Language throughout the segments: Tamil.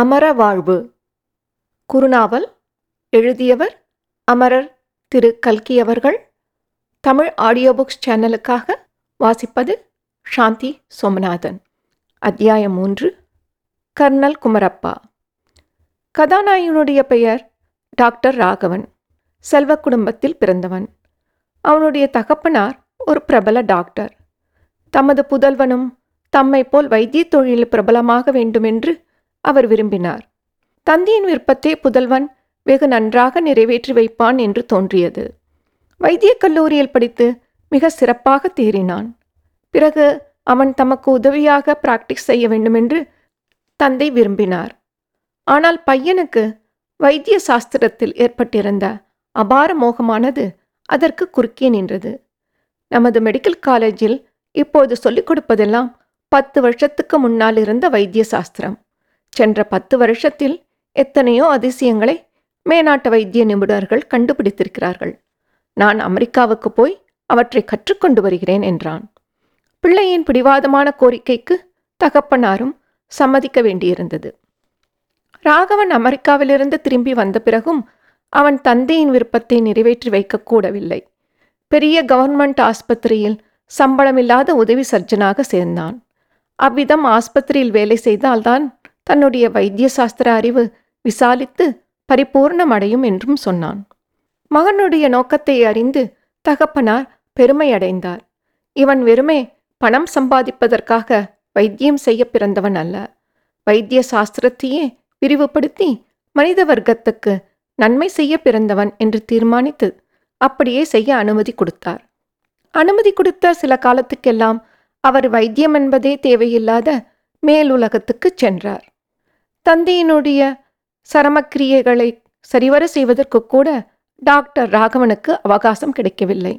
அமர வாழ்வு குறுநாவல் எழுதியவர் அமரர் திரு கல்கி அவர்கள். தமிழ் ஆடியோ புக்ஸ் சேனலுக்காக வாசிப்பது சாந்தி சோமநாதன். அத்தியாயம் மூன்று கர்னல் குமரப்பா. கதாநாயகனுடைய பெயர் டாக்டர் ராகவன். செல்வ குடும்பத்தில் பிறந்தவன். அவனுடைய தகப்பனார் ஒரு பிரபல டாக்டர். தமது புதல்வனும் தம்மை போல் வைத்திய தொழிலில் பிரபலமாக வேண்டுமென்று அவர் விரும்பினார். தந்தையின் விருப்பத்தை புதல்வன் வெகு நன்றாக நிறைவேற்றி வைப்பான் என்று தோன்றியது. வைத்தியக் கல்லூரியில் படித்து மிக சிறப்பாக தேறினான். பிறகு அவன் தமக்கு உதவியாக பிராக்டிஸ் செய்ய வேண்டுமென்று தந்தை விரும்பினார். ஆனால் பையனுக்கு வைத்திய சாஸ்திரத்தில் ஏற்பட்டிருந்த அபார மோகமானது அதற்கு குறுக்கே நின்றது. நமது மெடிக்கல் காலேஜில் இப்போது சொல்லிக் கொடுப்பதெல்லாம் பத்து வருஷத்துக்கு முன்னால் இருந்த வைத்திய சாஸ்திரம். சென்ற பத்து வருஷத்தில் எத்தனையோ அதிசயங்களை மேநாட்டு வைத்திய நிபுணர்கள் கண்டுபிடித்திருக்கிறார்கள். நான் அமெரிக்காவுக்கு போய் அவற்றை கற்றுக்கொண்டு வருகிறேன் என்றான். பிள்ளையின் பிடிவாதமான கோரிக்கைக்கு தகப்பனாரும் சம்மதிக்க வேண்டியிருந்தது. ராகவன் அமெரிக்காவிலிருந்து திரும்பி வந்த பிறகும் அவன் தந்தையின் விருப்பத்தை நிறைவேற்றி வைக்கக்கூடவில்லை பெரிய கவர்மெண்ட் ஆஸ்பத்திரியில் சம்பளமில்லாத உதவி சர்ஜனாக சேர்ந்தான். அவ்விதம் ஆஸ்பத்திரியில் வேலை செய்தால்தான் தன்னுடைய வைத்திய சாஸ்திர அறிவு விசாலித்து பரிபூர்ணமடையும் என்றும் சொன்னான். மகனுடைய நோக்கத்தை அறிந்து தகப்பனார் பெருமையடைந்தார். இவன் வெறுமே பணம் சம்பாதிப்பதற்காக வைத்தியம் செய்ய பிறந்தவன் அல்ல. வைத்திய சாஸ்திரத்தையே விரிவுபடுத்தி மனித வர்க்கத்துக்கு நன்மை செய்ய பிறந்தவன் என்று தீர்மானித்து அப்படியே செய்ய அனுமதி கொடுத்தார். அனுமதி கொடுத்த சில காலத்துக்கெல்லாம் அவர் வைத்தியம் என்பதே தேவையில்லாத மேலுலகத்துக்கு சென்றார். தந்தையினுடைய சரமக்கிரியைகளை சரிவர செய்வதற்கு கூட டாக்டர் ராகவனுக்கு அவகாசம் கிடைக்கவில்லை.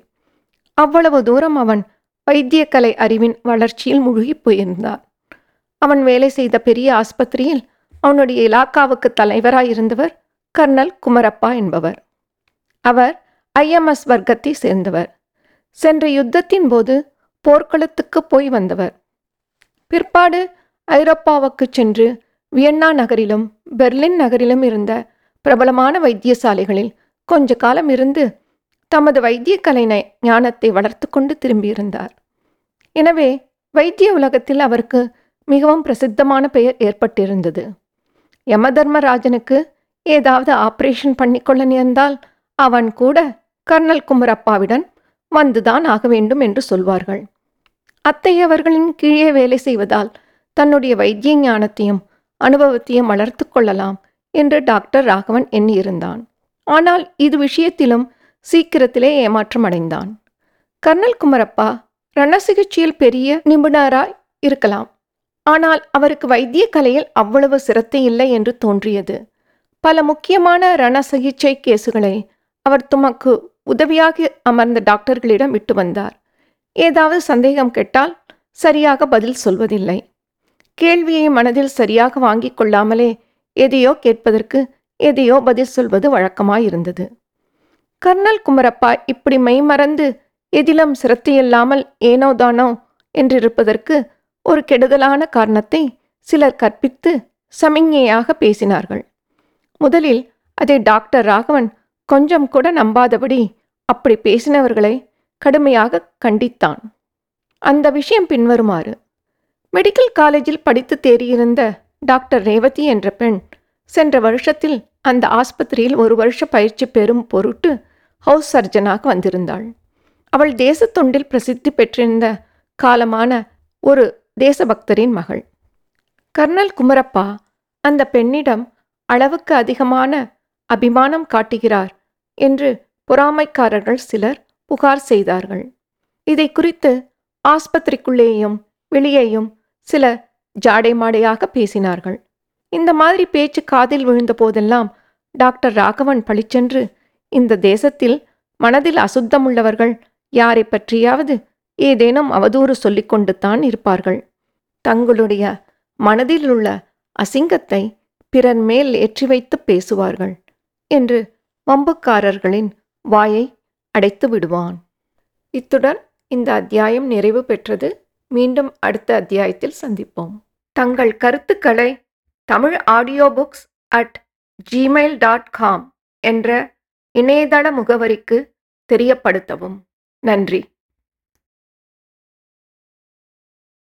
அவ்வளவு தூரம் அவன் வைத்தியக்கலை அறிவின் வளர்ச்சியில் முழுகிப் போயிருந்தான் அவன் வேலை செய்த பெரிய ஆஸ்பத்திரியில் அவனுடைய இலாக்காவுக்கு தலைவராயிருந்தவர் கர்னல் குமரப்பா என்பவர். அவர் ஐஎம்எஸ் வர்க்கத்தை சேர்ந்தவர். சென்ற யுத்தத்தின் போது போர்க்களத்துக்கு போய் வந்தவர். பிற்பாடு ஐரோப்பாவுக்கு சென்று வியன்னா நகரிலும் பெர்லின் நகரிலும் இருந்த பிரபலமான வைத்தியசாலைகளில் கொஞ்ச காலம் இருந்து தமது வைத்திய கலைஞ ஞானத்தை வளர்த்து கொண்டு திரும்பியிருந்தார். எனவே வைத்திய உலகத்தில் அவருக்கு மிகவும் பிரசித்தமான பெயர் ஏற்பட்டிருந்தது. யமதர்மராஜனுக்கு ஏதாவது ஆபரேஷன் பண்ணிக்கொள்ள நேர்ந்தால் அவன் கூட கர்னல் குமரப்பாவிடன் வந்துதான் ஆக வேண்டும் என்று சொல்வார்கள். அத்தையவர்களின் கீழே வேலை செய்வதால் தன்னுடைய வைத்திய ஞானத்தையும் அனுபவத்தையும் வளர்த்து கொள்ளலாம் என்று டாக்டர் ராகவன் எண்ணியிருந்தான். ஆனால் இது விஷயத்திலும் சீக்கிரத்திலே ஏமாற்றம் அடைந்தான் கர்னல் குமரப்பா ரண சிகிச்சையில் பெரிய நிபுணராய் இருக்கலாம். ஆனால் அவருக்கு வைத்திய கலையில் அவ்வளவு சிரத்தை இல்லை என்று தோன்றியது. பல முக்கியமான ரண சிகிச்சை கேசுகளை அவர் துமக்கு உதவியாக அமர்ந்த டாக்டர்களிடம் விட்டு வந்தார். ஏதாவது சந்தேகம் கேட்டால் சரியாக பதில் சொல்வதில்லை. கேள்வியை மனதில் சரியாக வாங்கிக் கொள்ளாமலே எதையோ கேட்பதற்கு எதையோ பதில் சொல்வது வழக்கமாயிருந்தது. கர்னல் குமரப்பா இப்படி மெய்மறந்து எதிலும் சிரத்தையில்லாமல் ஏனோ தானோ என்றிருப்பதற்கு ஒரு கெடுதலான காரணத்தை சிலர் கற்பித்து சமிஞ்ஞையாக பேசினார்கள். முதலில் அதை டாக்டர் ராகவன் கொஞ்சம் கூட நம்பாதபடி அப்படி பேசினவர்களை கடுமையாக கண்டித்தான். அந்த விஷயம் பின்வருமாறு மெடிக்கல் காலேஜில் படித்து தேறியிருந்த டாக்டர் ரேவதி என்ற பெண் சென்ற வருஷத்தில் அந்த ஆஸ்பத்திரியில் ஒரு வருஷ பயிற்சி பெறும் பொருட்டு ஹவுஸ் சர்ஜனாக வந்திருந்தாள். அவள் தேசத்தொண்டில் பிரசித்தி பெற்றிருந்த காலமான ஒரு தேசபக்தரின் மகள். கர்னல் குமரப்பா அந்த பெண்ணிடம் அளவுக்கு அதிகமான அபிமானம் காட்டுகிறார் என்று பொறாமைக்காரர்கள் சிலர் புகார் செய்தார்கள். இதை குறித்து ஆஸ்பத்திரிக்குள்ளேயும் வெளியேயும் சில ஜாடை மாடையாக பேசினார்கள். இந்த மாதிரி பேச்சு காதில் விழுந்த போதெல்லாம் டாக்டர் ராகவன் பழிச்சென்று இந்த தேசத்தில் மனதில் அசுத்தமுள்ளவர்கள் யாரை பற்றியாவது ஏதேனும் அவதூறு சொல்லிக்கொண்டு தான் இருப்பார்கள். தங்களுடைய மனதில் உள்ள அசிங்கத்தை பிறர் மேல் ஏற்றி வைத்து பேசுவார்கள் என்று வம்புக்காரர்களின் வாயை அடைத்து விடுவான். இத்துடன் இந்த அத்தியாயம் நிறைவு பெற்றது. மீண்டும் அடுத்த அத்தியாயத்தில் சந்திப்போம். தங்கள் கருத்துக்களை Tamil audio books at Gmail dot com என்ற இணையதள முகவரிக்கு தெரியப்படுத்தவும். நன்றி.